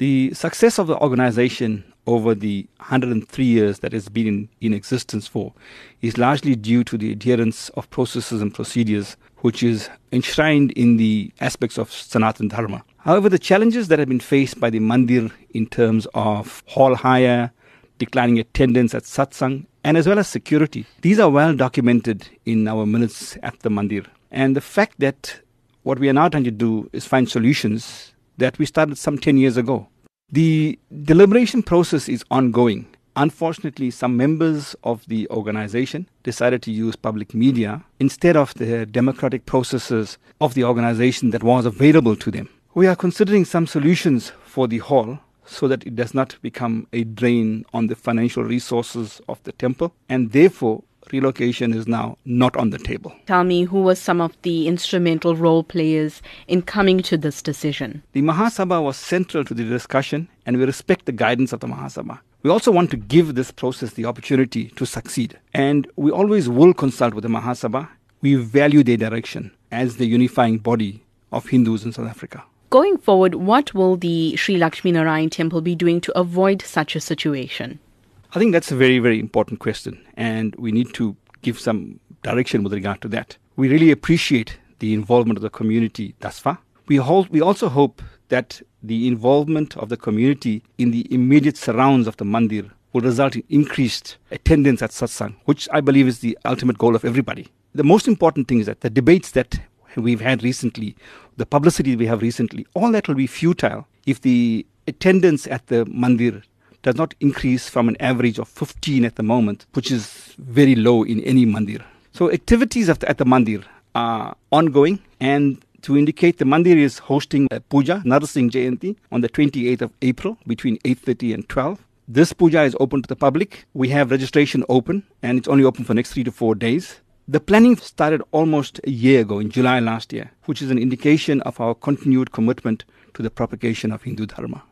The success of the organization over the 103 years that it's been in, in existence for is largely due to the adherence of processes and procedures which is enshrined in the aspects of Sanatan Dharma. However, the challenges that have been faced by the mandir in terms of hall hire, declining attendance at satsang, and as well as security, these are well documented in our minutes at the mandir. And the fact that what we are now trying to do is find solutions that we started some 10 years ago. The deliberation process is ongoing. Unfortunately, some members of the organization decided to use public media instead of the democratic processes of the organization that was available to them. We are considering some solutions for the hall so that it does not become a drain on the financial resources of the temple and therefore relocation is now not on the table. Tell me who were some of the instrumental role players in coming to this decision? The Mahasabha was central to the discussion and we respect the guidance of the Mahasabha. We also want to give this process the opportunity to succeed. And we always will consult with the Mahasabha. We value their direction as the unifying body of Hindus in South Africa. Going forward, what will the Shri Luxmi Narayan Temple be doing to avoid such a situation? I think that's a very, very important question, and we need to give some direction with regard to that. We really appreciate the involvement of the community thus far. We, hold, we also hope that the involvement of the community in the immediate surrounds of the mandir will result in increased attendance at satsang, which I believe is the ultimate goal of everybody. The most important thing is that the debates that we've had recently, the publicity we have recently, all that will be futile if the attendance at the mandir does not increase from an average of 15 at the moment, which is very low in any mandir. So activities the, at the mandir are ongoing and to indicate the mandir is hosting a puja, Narsingh Jayanti, on the 28th of April between 8.30 and 12. This puja is open to the public. We have registration open and it's only open for next three to four days. The planning started almost a year ago in July last year, which is an indication of our continued commitment to the propagation of Hindu Dharma.